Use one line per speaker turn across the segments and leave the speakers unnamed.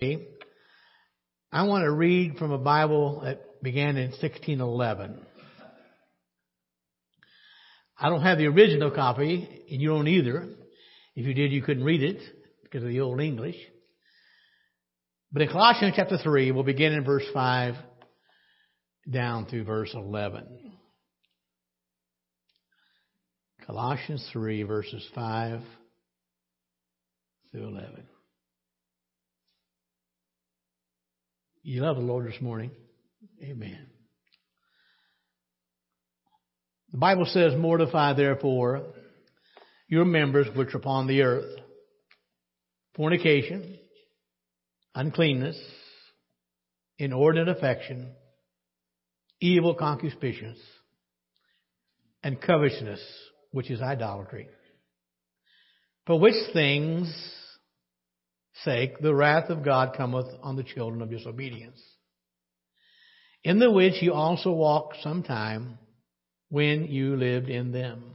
I want to read from a Bible that began in 1611. I don't have the original copy, and you don't either. If you did, you couldn't read it because of the Old English. But in Colossians chapter 3, we'll begin in verse 5 down through verse 11. Colossians 3, verses 5 through 11. You love the Lord this morning. Amen. The Bible says, Mortify therefore your members which are upon the earth fornication, uncleanness, inordinate affection, evil concupiscence, and covetousness, which is idolatry. For which things sake the wrath of God cometh on the children of disobedience, in the which you also walked sometime when you lived in them.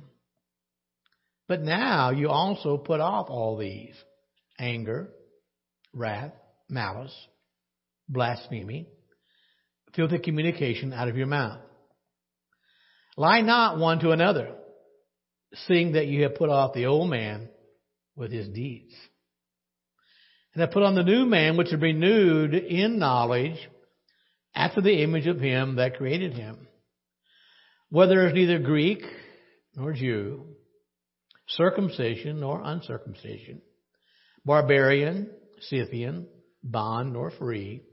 But now you also put off all these anger, wrath, malice, blasphemy, filthy communication out of your mouth. Lie not one to another, seeing that you have put off the old man with his deeds and have put on the new man, which is renewed in knowledge after the image of him that created him. Whether is neither Greek nor Jew, circumcision nor uncircumcision, barbarian, Scythian, bond nor free,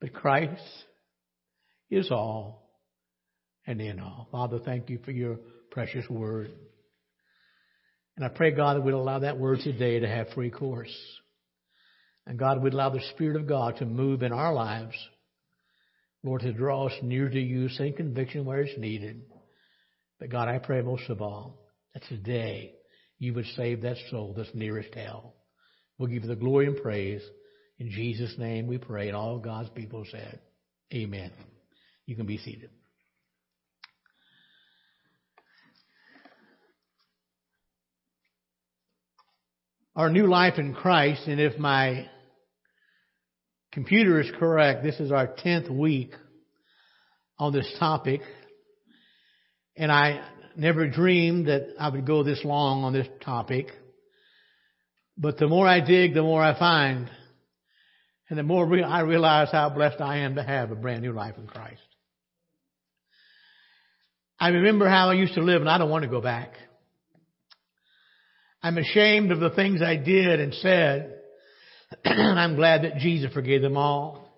but Christ is all and in all. Father, thank you for your precious word. And I pray, God, that we'd allow that word today to have free course. And God, we'd allow the Spirit of God to move in our lives. Lord, to draw us near to you, send conviction where it's needed. But God, I pray most of all that today you would save that soul that's nearest hell. We'll give you the glory and praise. In Jesus' name we pray. And all God's people said, Amen. You can be seated. Our new life in Christ, and if my computer is correct, this is our 10th week on this topic. And I never dreamed that I would go this long on this topic. But the more I dig, the more I find. And the more I realize how blessed I am to have a brand new life in Christ. I remember how I used to live and I don't want to go back. I'm ashamed of the things I did and said. and I'm glad that Jesus forgave them all.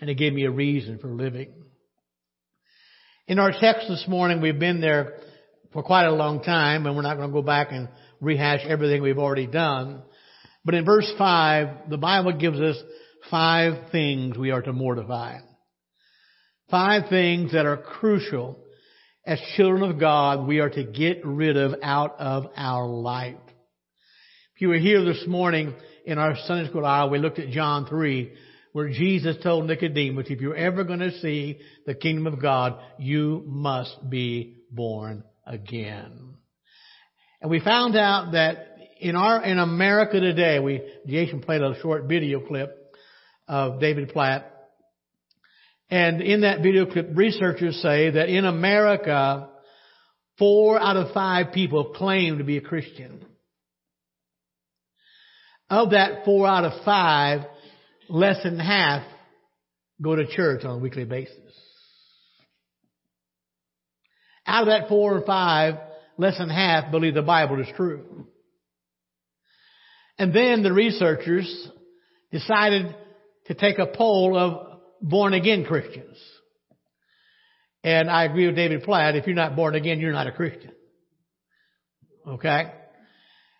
And He gave me a reason for living. In our text this morning, we've been there for quite a long time, and we're not going to go back and rehash everything we've already done. But in verse 5, the Bible gives us five things we are to mortify. Five things that are crucial as children of God, we are to get rid of out of our life. If you were here this morning in our Sunday school hour, we looked at John 3, where Jesus told Nicodemus, if you're ever going to see the kingdom of God, you must be born again. And we found out that in our, in America today, we, Jason played a short video clip of David Platt and in that video clip, researchers say that in America, four out of five people claim to be a Christian. Of that four out of five, less than half go to church on a weekly basis. Out of that four or five, less than half believe the Bible is true. And then the researchers decided to take a poll of born again Christians. And I agree with David Platt, if you're not born again, you're not a Christian. Okay?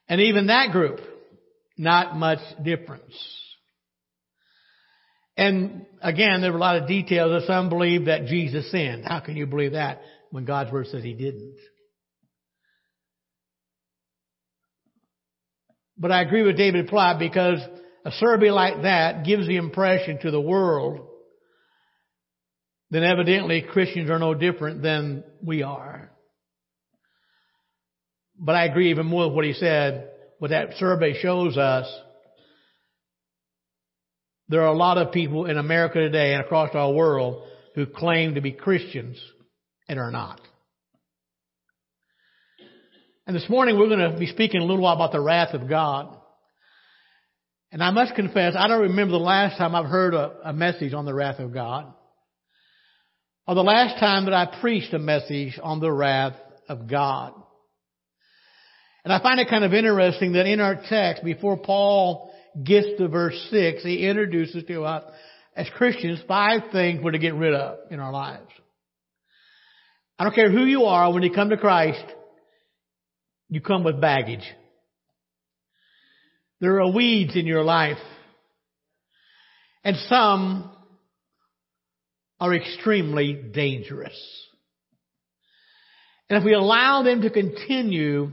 And even that group, not much difference. And again, there were a lot of details. Some believe that Jesus sinned. How can you believe that when God's word says he didn't? But I agree with David Platt because a survey like that gives the impression to the world then evidently Christians are no different than we are. But I agree even more with what he said. What that survey shows us there are a lot of people in America today and across our world who claim to be Christians and are not. And this morning we're going to be speaking a little while about the wrath of God. And I must confess, I don't remember the last time I've heard a, a message on the wrath of God. Or the last time that I preached a message on the wrath of God. And I find it kind of interesting that in our text, before Paul gets to verse 6, he introduces to us, as Christians, five things we're to get rid of in our lives. I don't care who you are, when you come to Christ, you come with baggage. There are weeds in your life. And some are extremely dangerous. And if we allow them to continue,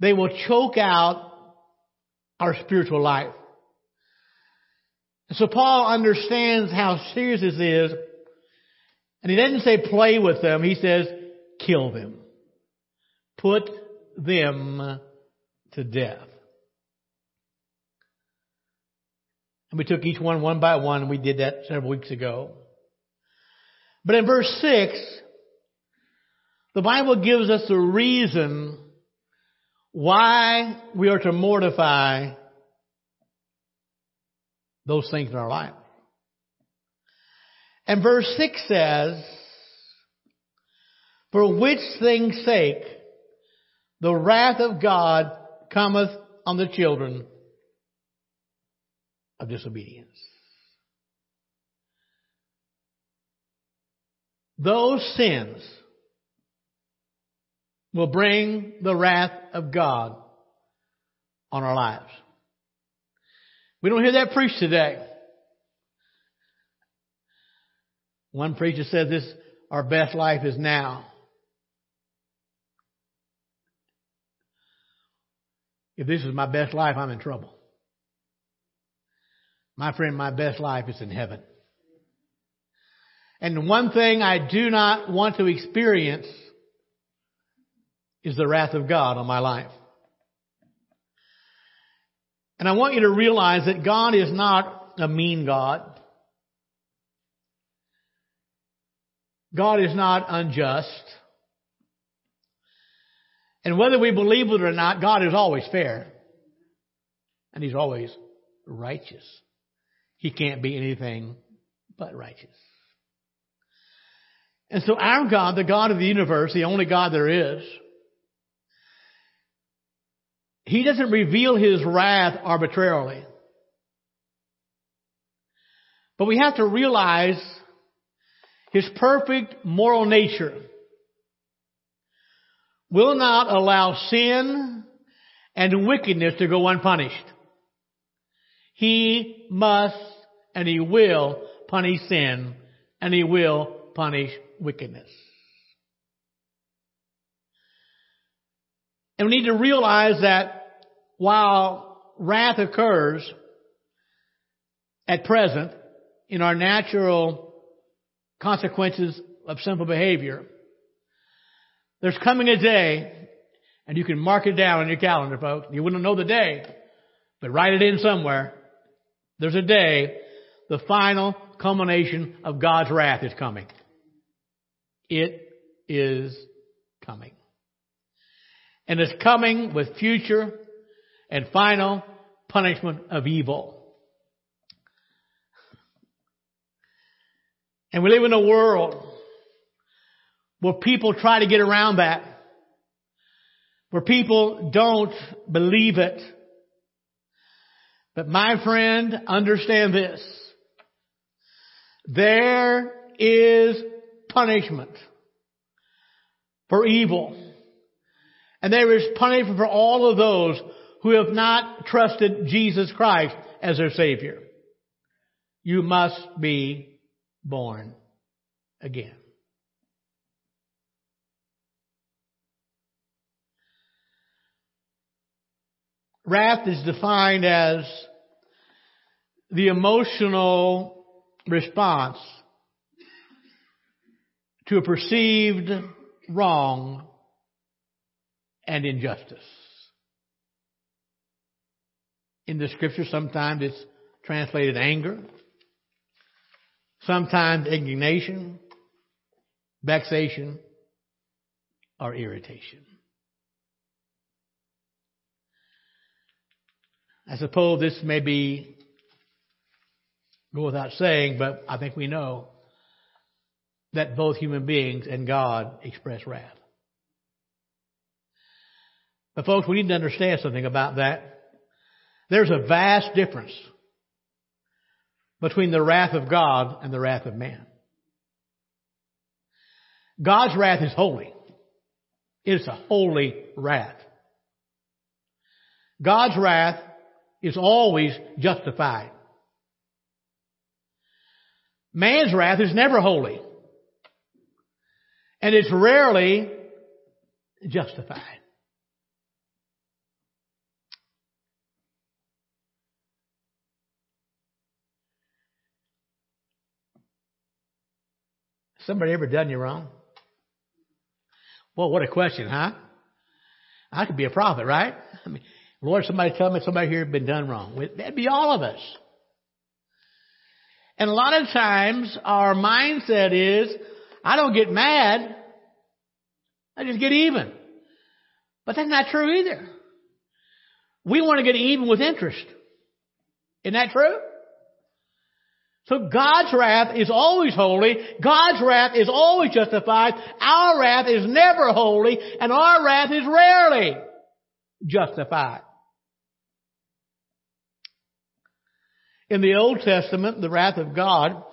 they will choke out our spiritual life. So Paul understands how serious this is, and he doesn't say play with them, he says kill them. Put them to death. And we took each one one by one, and we did that several weeks ago. But in verse 6, the Bible gives us the reason why we are to mortify those things in our life. And verse 6 says, For which things sake the wrath of God cometh on the children of disobedience. Those sins will bring the wrath of God on our lives. We don't hear that preached today. One preacher said this, our best life is now. If this is my best life, I'm in trouble. My friend, my best life is in heaven. And one thing I do not want to experience is the wrath of God on my life. And I want you to realize that God is not a mean God. God is not unjust. And whether we believe it or not, God is always fair. And He's always righteous. He can't be anything but righteous. And so our God, the God of the universe, the only God there is, He doesn't reveal His wrath arbitrarily. But we have to realize His perfect moral nature will not allow sin and wickedness to go unpunished. He must and he will punish sin and he will punish wickedness. And we need to realize that while wrath occurs at present in our natural consequences of sinful behavior, there's coming a day, and you can mark it down on your calendar, folks. You wouldn't know the day, but write it in somewhere. There's a day, the final culmination of God's wrath is coming. It is coming. And it's coming with future and final punishment of evil. And we live in a world where people try to get around that, where people don't believe it. But my friend, understand this. There is punishment for evil. And there is punishment for all of those who have not trusted Jesus Christ as their Savior. You must be born again. Wrath is defined as the emotional response to a perceived wrong and injustice. In the scripture, sometimes it's translated anger, sometimes indignation, vexation, or irritation. I suppose this may be go without saying, but I think we know that both human beings and God express wrath. But folks, we need to understand something about that. There's a vast difference between the wrath of God and the wrath of man. God's wrath is holy. It is a holy wrath. God's wrath is always justified. Man's wrath is never holy. And it's rarely justified. Somebody ever done you wrong? Well, what a question, huh? I could be a prophet, right? I mean, Lord, somebody tell me somebody here been done wrong. That'd be all of us. And a lot of times our mindset is, I don't get mad. I just get even. But that's not true either. We want to get even with interest. Isn't that true? So God's wrath is always holy. God's wrath is always justified. Our wrath is never holy, and our wrath is rarely justified. In the Old Testament, the wrath of God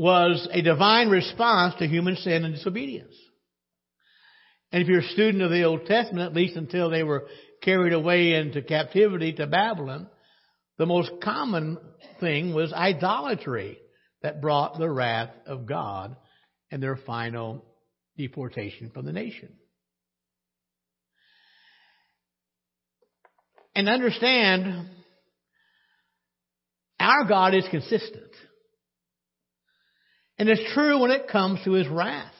was a divine response to human sin and disobedience. And if you're a student of the Old Testament, at least until they were carried away into captivity to Babylon, the most common thing was idolatry that brought the wrath of God and their final deportation from the nation. And understand, our God is consistent. And it's true when it comes to his wrath.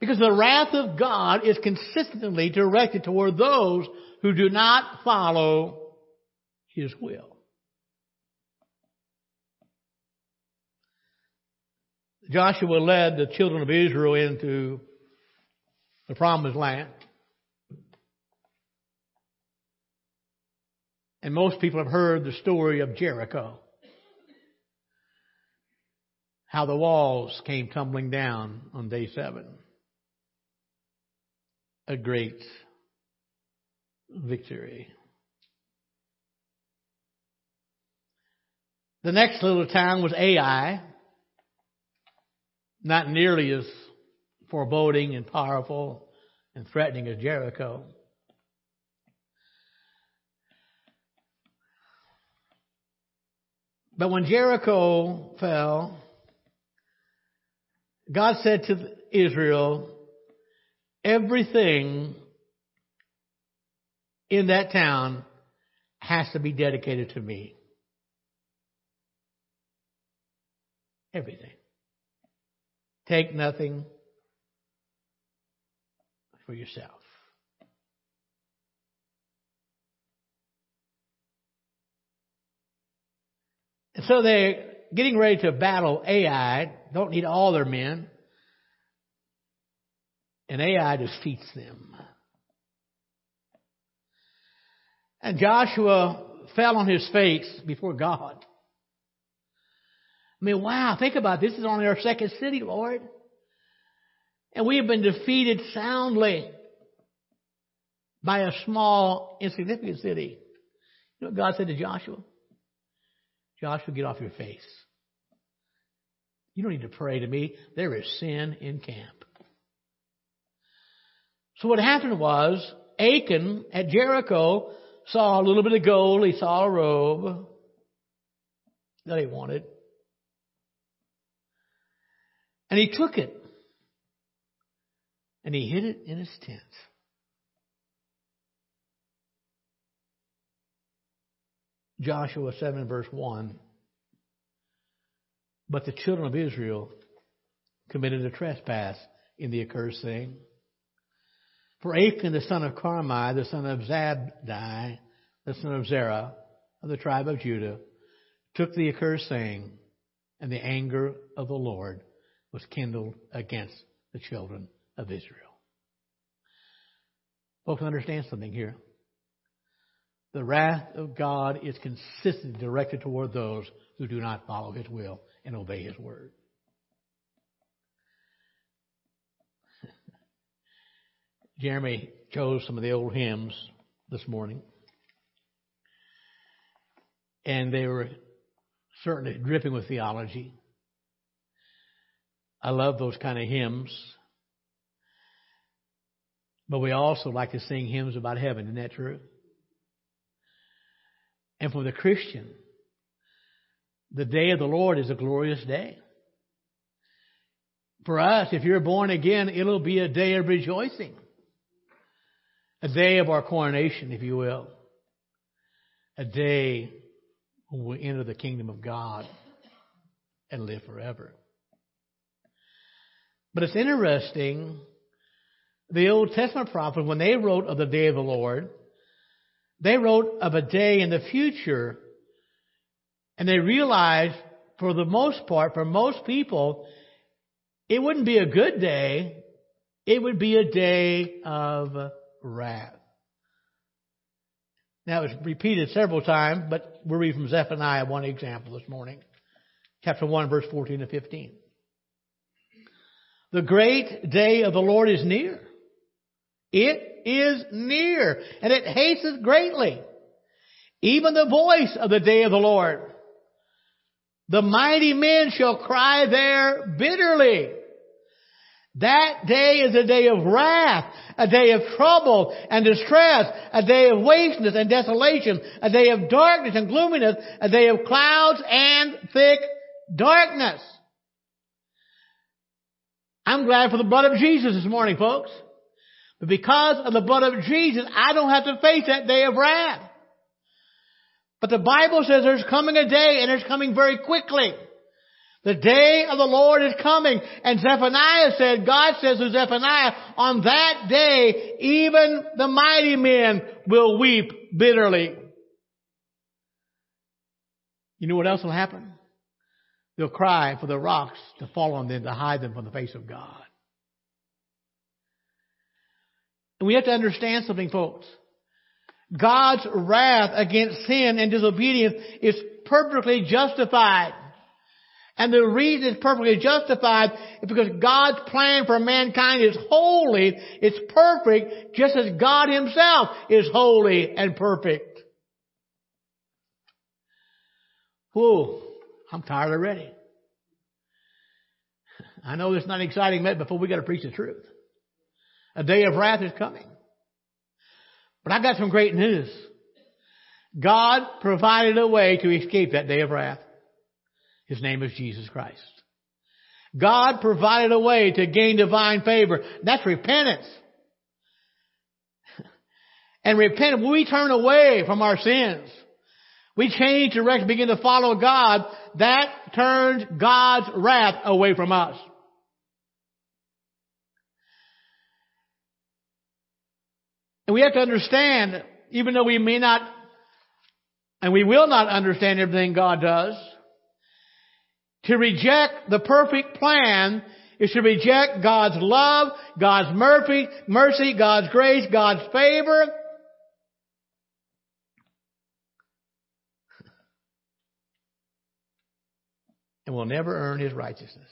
Because the wrath of God is consistently directed toward those who do not follow his will. Joshua led the children of Israel into the promised land. And most people have heard the story of Jericho. How the walls came tumbling down on day seven. A great victory. The next little town was Ai. Not nearly as foreboding and powerful and threatening as Jericho. But when Jericho fell, God said to Israel, everything in that town has to be dedicated to me. Everything. Take nothing for yourself. And so they're getting ready to battle Ai, don't need all their men. And Ai defeats them. And Joshua fell on his face before God. I mean, wow, think about it. this is only our second city, Lord. And we have been defeated soundly by a small, insignificant city. You know what God said to Joshua? Joshua, get off your face. You don't need to pray to me. There is sin in camp. So what happened was, Achan at Jericho saw a little bit of gold. He saw a robe that he wanted. And he took it and he hid it in his tent. Joshua 7 verse 1. But the children of Israel committed a trespass in the accursed thing. For Achan the son of Carmi, the son of Zabdi, the son of Zerah, of the tribe of Judah took the accursed thing, and the anger of the Lord was kindled against the children of Israel. Folks, understand something here. The wrath of God is consistently directed toward those who do not follow His will and obey His word. Jeremy chose some of the old hymns this morning. And they were certainly dripping with theology. I love those kind of hymns. But we also like to sing hymns about heaven. Isn't that true? And for the Christian, the day of the Lord is a glorious day. For us, if you're born again, it'll be a day of rejoicing. A day of our coronation, if you will. A day when we enter the kingdom of God and live forever. But it's interesting, the Old Testament prophets, when they wrote of the day of the Lord, they wrote of a day in the future, and they realized, for the most part, for most people, it wouldn't be a good day. It would be a day of wrath. Now it's repeated several times, but we'll read from Zephaniah one example this morning. Chapter 1, verse 14 to 15. The great day of the Lord is near. It is near, and it hasteth greatly. Even the voice of the day of the Lord. The mighty men shall cry there bitterly. That day is a day of wrath, a day of trouble and distress, a day of wasteness and desolation, a day of darkness and gloominess, a day of clouds and thick darkness. I'm glad for the blood of Jesus this morning, folks. But because of the blood of Jesus, I don't have to face that day of wrath. But the Bible says there's coming a day and it's coming very quickly. The day of the Lord is coming. And Zephaniah said, God says to Zephaniah, on that day, even the mighty men will weep bitterly. You know what else will happen? They'll cry for the rocks to fall on them to hide them from the face of God. And we have to understand something, folks. God's wrath against sin and disobedience is perfectly justified. And the reason it's perfectly justified is because God's plan for mankind is holy, it's perfect, just as God Himself is holy and perfect. Whoa, I'm tired already. I know it's not exciting, but before we got to preach the truth. A day of wrath is coming. But I got some great news. God provided a way to escape that day of wrath. His name is Jesus Christ. God provided a way to gain divine favor. That's repentance. And repent, we turn away from our sins, we change direction, begin to follow God, that turns God's wrath away from us. And we have to understand, even though we may not, and we will not understand everything God does, to reject the perfect plan is to reject God's love, God's mercy, mercy, God's grace, God's favor. And will never earn his righteousness.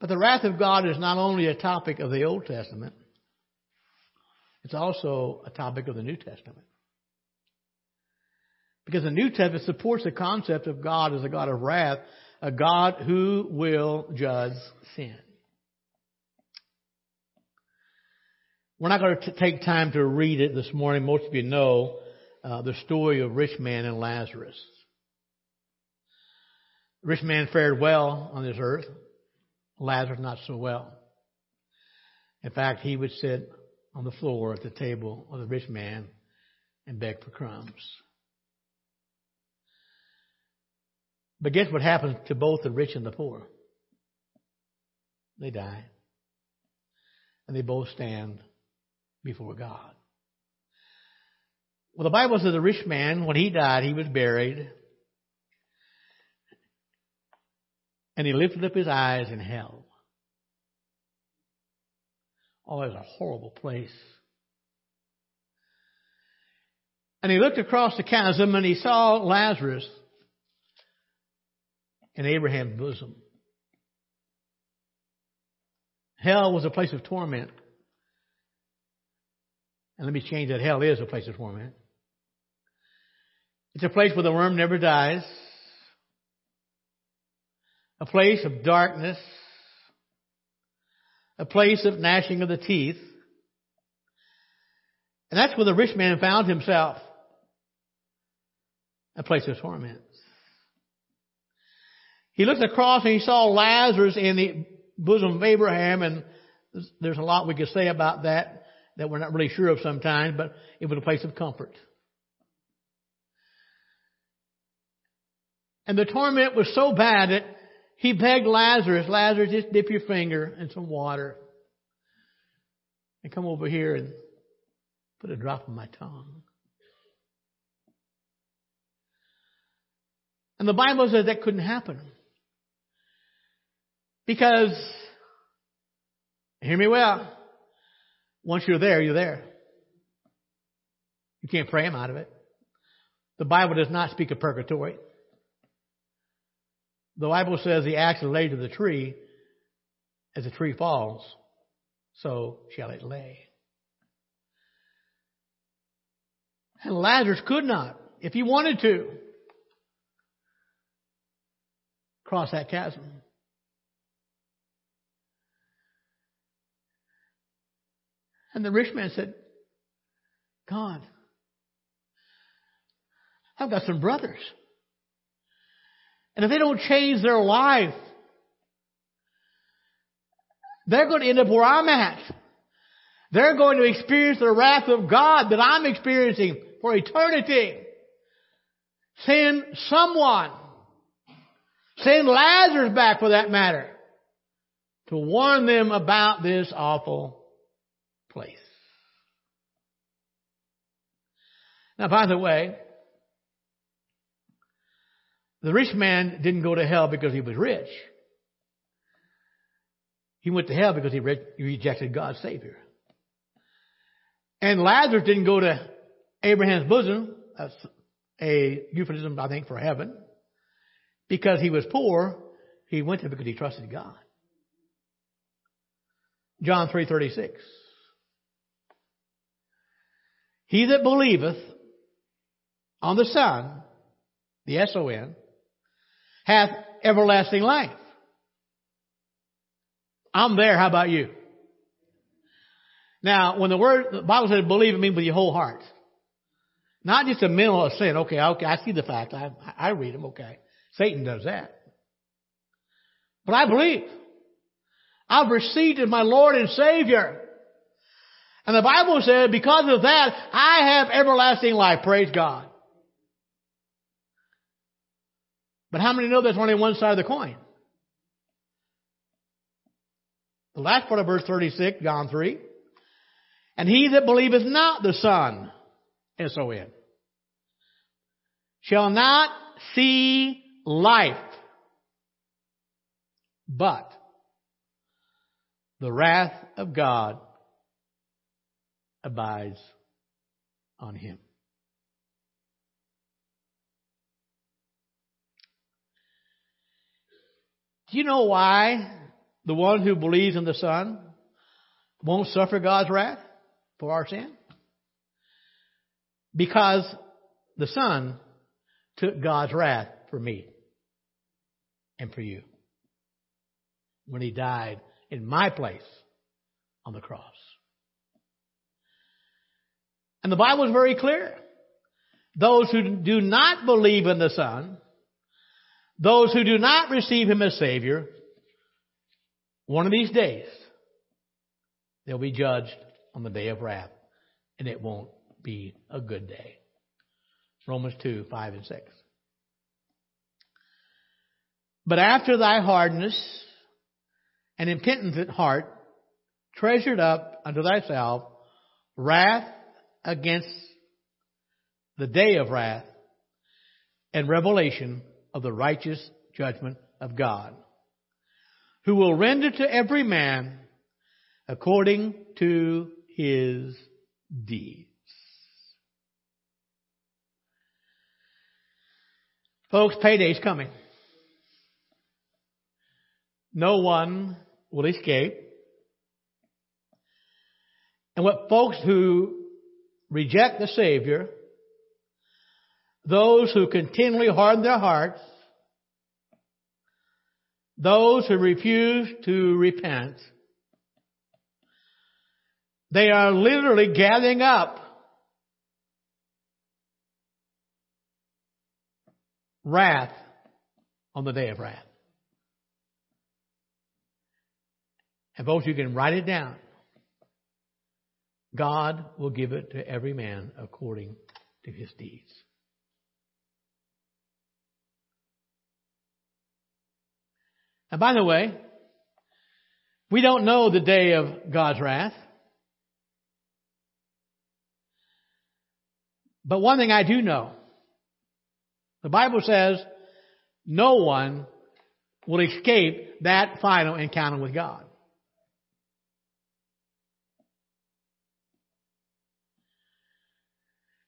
But the wrath of God is not only a topic of the Old Testament, it's also a topic of the New Testament. Because the New Testament supports the concept of God as a God of wrath, a God who will judge sin. We're not going to take time to read it this morning. Most of you know uh, the story of rich man and Lazarus. The rich man fared well on this earth. Lazarus not so well. In fact, he would sit on the floor at the table of the rich man and beg for crumbs. But guess what happens to both the rich and the poor? They die. And they both stand before God. Well, the Bible says the rich man, when he died, he was buried. And he lifted up his eyes in hell. Oh, it was a horrible place. And he looked across the chasm and he saw Lazarus in Abraham's bosom. Hell was a place of torment. And let me change that. Hell is a place of torment. It's a place where the worm never dies. A place of darkness. A place of gnashing of the teeth. And that's where the rich man found himself. A place of torment. He looked across and he saw Lazarus in the bosom of Abraham, and there's a lot we could say about that that we're not really sure of sometimes, but it was a place of comfort. And the torment was so bad that he begged Lazarus, Lazarus, just dip your finger in some water and come over here and put a drop on my tongue. And the Bible says that couldn't happen. Because, hear me well, once you're there, you're there. You can't pray him out of it. The Bible does not speak of purgatory. The Bible says the axe is laid to the tree. As the tree falls, so shall it lay. And Lazarus could not, if he wanted to, cross that chasm. And the rich man said, God, I've got some brothers. And if they don't change their life, they're going to end up where I'm at. They're going to experience the wrath of God that I'm experiencing for eternity. Send someone, send Lazarus back for that matter, to warn them about this awful place. Now, by the way, the rich man didn't go to hell because he was rich. He went to hell because he rejected God's Savior. And Lazarus didn't go to Abraham's bosom. That's a euphemism, I think, for heaven. Because he was poor, he went there because he trusted God. John 3.36 he that believeth on the Son, the S-O-N, hath everlasting life. I'm there. How about you? Now, when the word, the Bible says believe, it means with your whole heart. Not just a mental assent. Okay, okay, I see the fact. I, I read them. Okay. Satan does that. But I believe. I've received as my Lord and Savior. And the Bible said, because of that, I have everlasting life. Praise God. But how many know there's only one side of the coin? The last part of verse 36, John 3. And he that believeth not the Son, S-O-N, shall not see life, but the wrath of God abides on him. Do you know why the one who believes in the Son won't suffer God's wrath for our sin? Because the Son took God's wrath for me and for you when He died in my place on the cross. And the Bible is very clear. Those who do not believe in the Son, those who do not receive Him as Savior, one of these days, they'll be judged on the day of wrath. And it won't be a good day. Romans 2, 5 and 6. But after thy hardness and impenitent heart treasured up unto thyself wrath against the day of wrath, and revelation of the righteous judgment of God, who will render to every man according to his deeds. Folks, payday's coming. No one will escape. And what folks who reject the Savior, those who continually harden their hearts, those who refuse to repent, they are literally gathering up wrath on the day of wrath. And folks, you can write it down. God will give it to every man according to his deeds. And by the way, we don't know the day of God's wrath. But one thing I do know. The Bible says no one will escape that final encounter with God.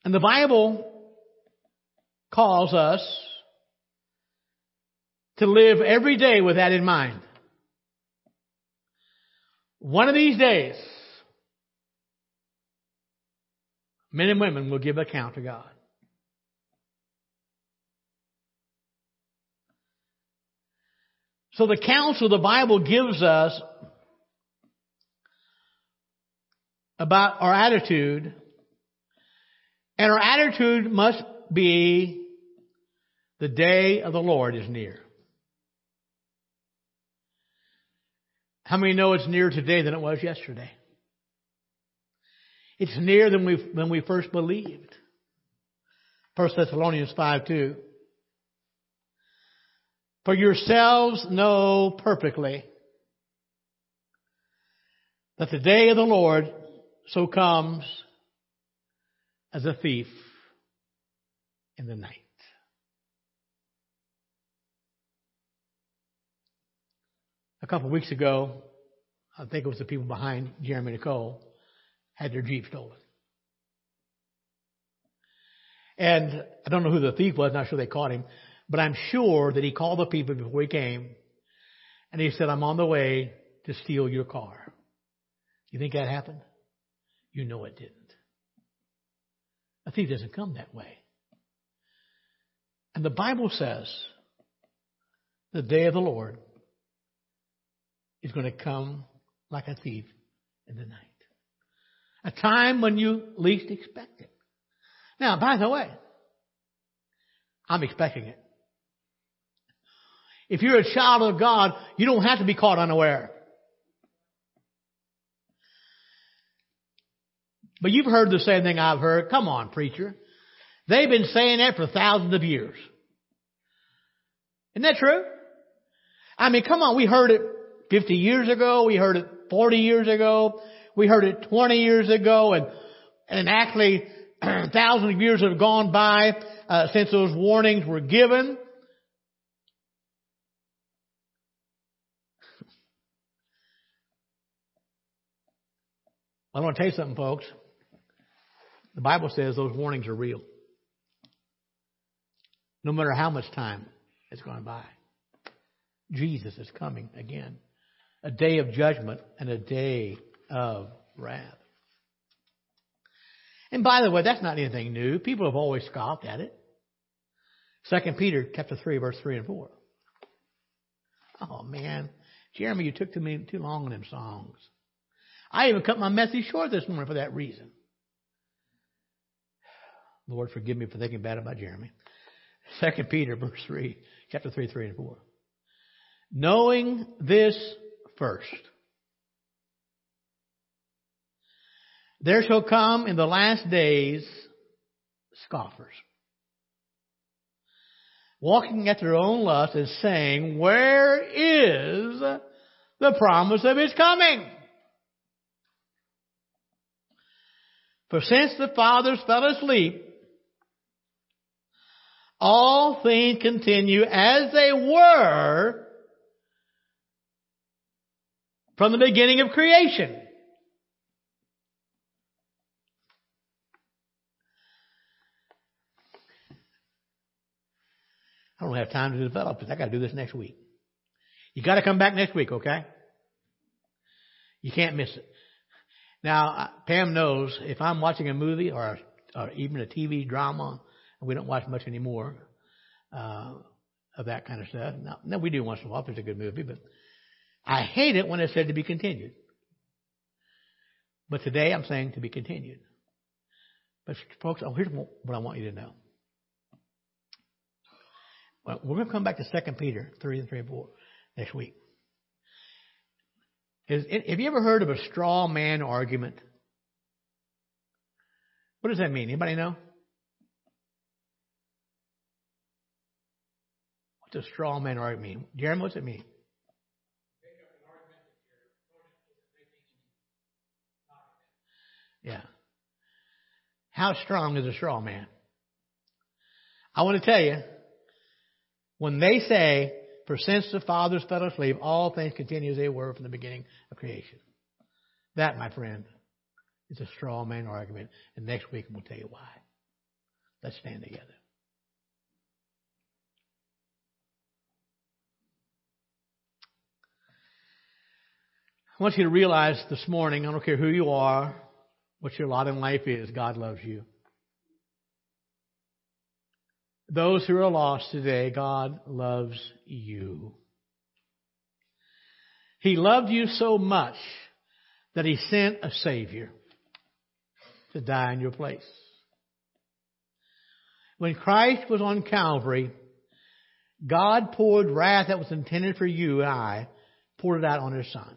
And the Bible calls us to live every day with that in mind. One of these days, men and women will give account to God. So the counsel the Bible gives us about our attitude and our attitude must be the day of the Lord is near. How many know it's nearer today than it was yesterday? It's nearer than we when we first believed. 1 Thessalonians 5 2. For yourselves know perfectly that the day of the Lord so comes as a thief in the night. A couple of weeks ago, I think it was the people behind Jeremy Nicole, had their Jeep stolen. And I don't know who the thief was, not sure they caught him, but I'm sure that he called the people before he came and he said, I'm on the way to steal your car. You think that happened? You know it didn't. A thief doesn't come that way. And the Bible says the day of the Lord is going to come like a thief in the night. A time when you least expect it. Now, by the way, I'm expecting it. If you're a child of God, you don't have to be caught unaware. But you've heard the same thing I've heard. Come on, preacher. They've been saying that for thousands of years. Isn't that true? I mean, come on, we heard it 50 years ago, we heard it 40 years ago, we heard it 20 years ago, and, and actually thousands of years have gone by uh, since those warnings were given. I want to tell you something, folks. The Bible says those warnings are real. No matter how much time has gone by. Jesus is coming again. A day of judgment and a day of wrath. And by the way, that's not anything new. People have always scoffed at it. Second Peter chapter three, verse three and four. Oh man. Jeremy, you took too, many, too long on them songs. I even cut my message short this morning for that reason. Lord, forgive me for thinking bad about Jeremy. Second Peter, verse three, chapter three, three and four. Knowing this first, there shall come in the last days scoffers, walking at their own lust and saying, "Where is the promise of His coming?" For since the fathers fell asleep, all things continue as they were from the beginning of creation. I don't have time to develop this. I got to do this next week. You got to come back next week, okay? You can't miss it. Now, Pam knows if I'm watching a movie or, or even a TV drama, and we don't watch much anymore uh, of that kind of stuff. Now, no, we do once in a while if it's a good movie, but I hate it when it's said to be continued. But today I'm saying to be continued. But folks, oh, here's what I want you to know. Well, we're going to come back to 2 Peter 3 and 3 and 4 next week. Is, have you ever heard of a straw man argument? What does that mean? Anybody know? What's a straw man argument mean? Jeremy, what's it mean? Yeah. How strong is a straw man? I want to tell you, when they say, for since the fathers fell asleep, all things continue as they were from the beginning of creation. That, my friend, is a straw man argument. And next week we'll tell you why. Let's stand together. I want you to realize this morning, I don't care who you are, what your lot in life is, God loves you. Those who are lost today, God loves you. He loved you so much that He sent a Savior to die in your place. When Christ was on Calvary, God poured wrath that was intended for you and I, poured it out on His Son.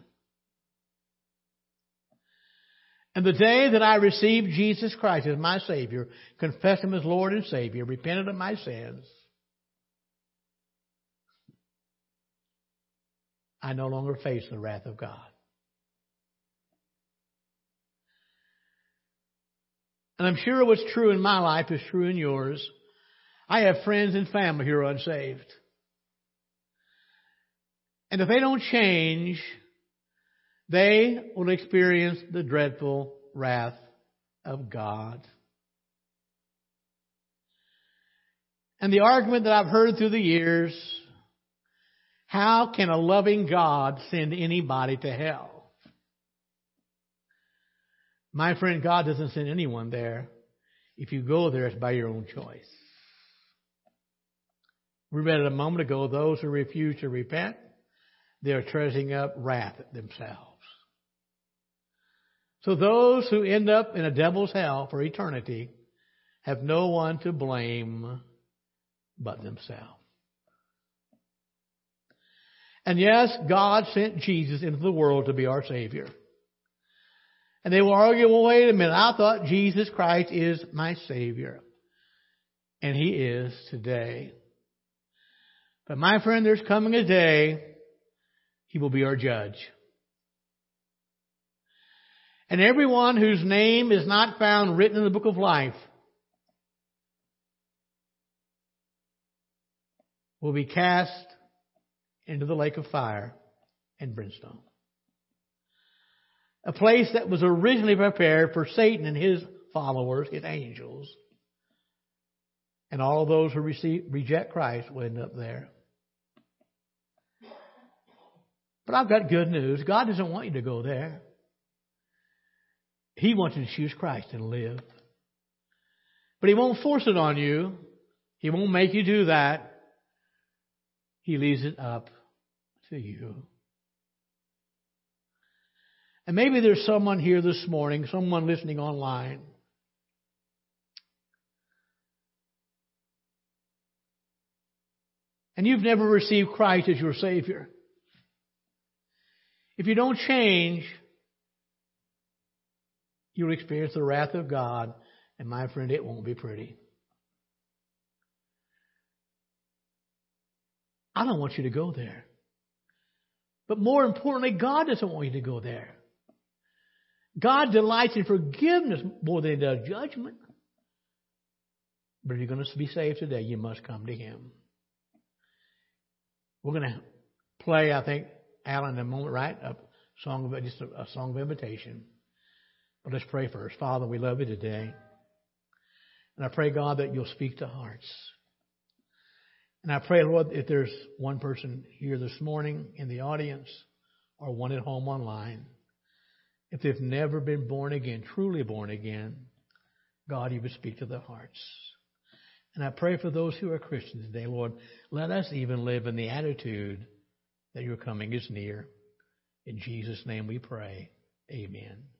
And the day that I received Jesus Christ as my Savior, confessed Him as Lord and Savior, repented of my sins, I no longer face the wrath of God. And I'm sure what's true in my life is true in yours. I have friends and family who are unsaved. And if they don't change, they will experience the dreadful wrath of God. And the argument that I've heard through the years, how can a loving God send anybody to hell? My friend, God doesn't send anyone there. If you go there, it's by your own choice. We read it a moment ago, those who refuse to repent, they are treasuring up wrath themselves. So those who end up in a devil's hell for eternity have no one to blame but themselves. And yes, God sent Jesus into the world to be our Savior. And they will argue, well, wait a minute, I thought Jesus Christ is my Savior. And He is today. But my friend, there's coming a day He will be our judge. And everyone whose name is not found written in the book of life will be cast into the lake of fire and brimstone. A place that was originally prepared for Satan and his followers, his angels. And all those who receive, reject Christ will end up there. But I've got good news. God doesn't want you to go there. He wants you to choose Christ and live. But He won't force it on you. He won't make you do that. He leaves it up to you. And maybe there's someone here this morning, someone listening online. And you've never received Christ as your Savior. If you don't change, you'll experience the wrath of God, and my friend, it won't be pretty. I don't want you to go there. But more importantly, God doesn't want you to go there. God delights in forgiveness more than he does judgment. But if you're going to be saved today, you must come to Him. We're going to play, I think, Alan, in a moment, right? A song of just a, a song of invitation. But let's pray first. Father, we love you today. And I pray, God, that you'll speak to hearts. And I pray, Lord, if there's one person here this morning in the audience or one at home online, if they've never been born again, truly born again, God, you would speak to their hearts. And I pray for those who are Christians today, Lord, let us even live in the attitude that your coming is near. In Jesus' name we pray. Amen.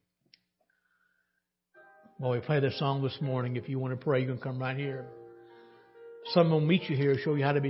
Well, we played this song this morning. If you want to pray, you can come right here. Someone will meet you here, show you how to be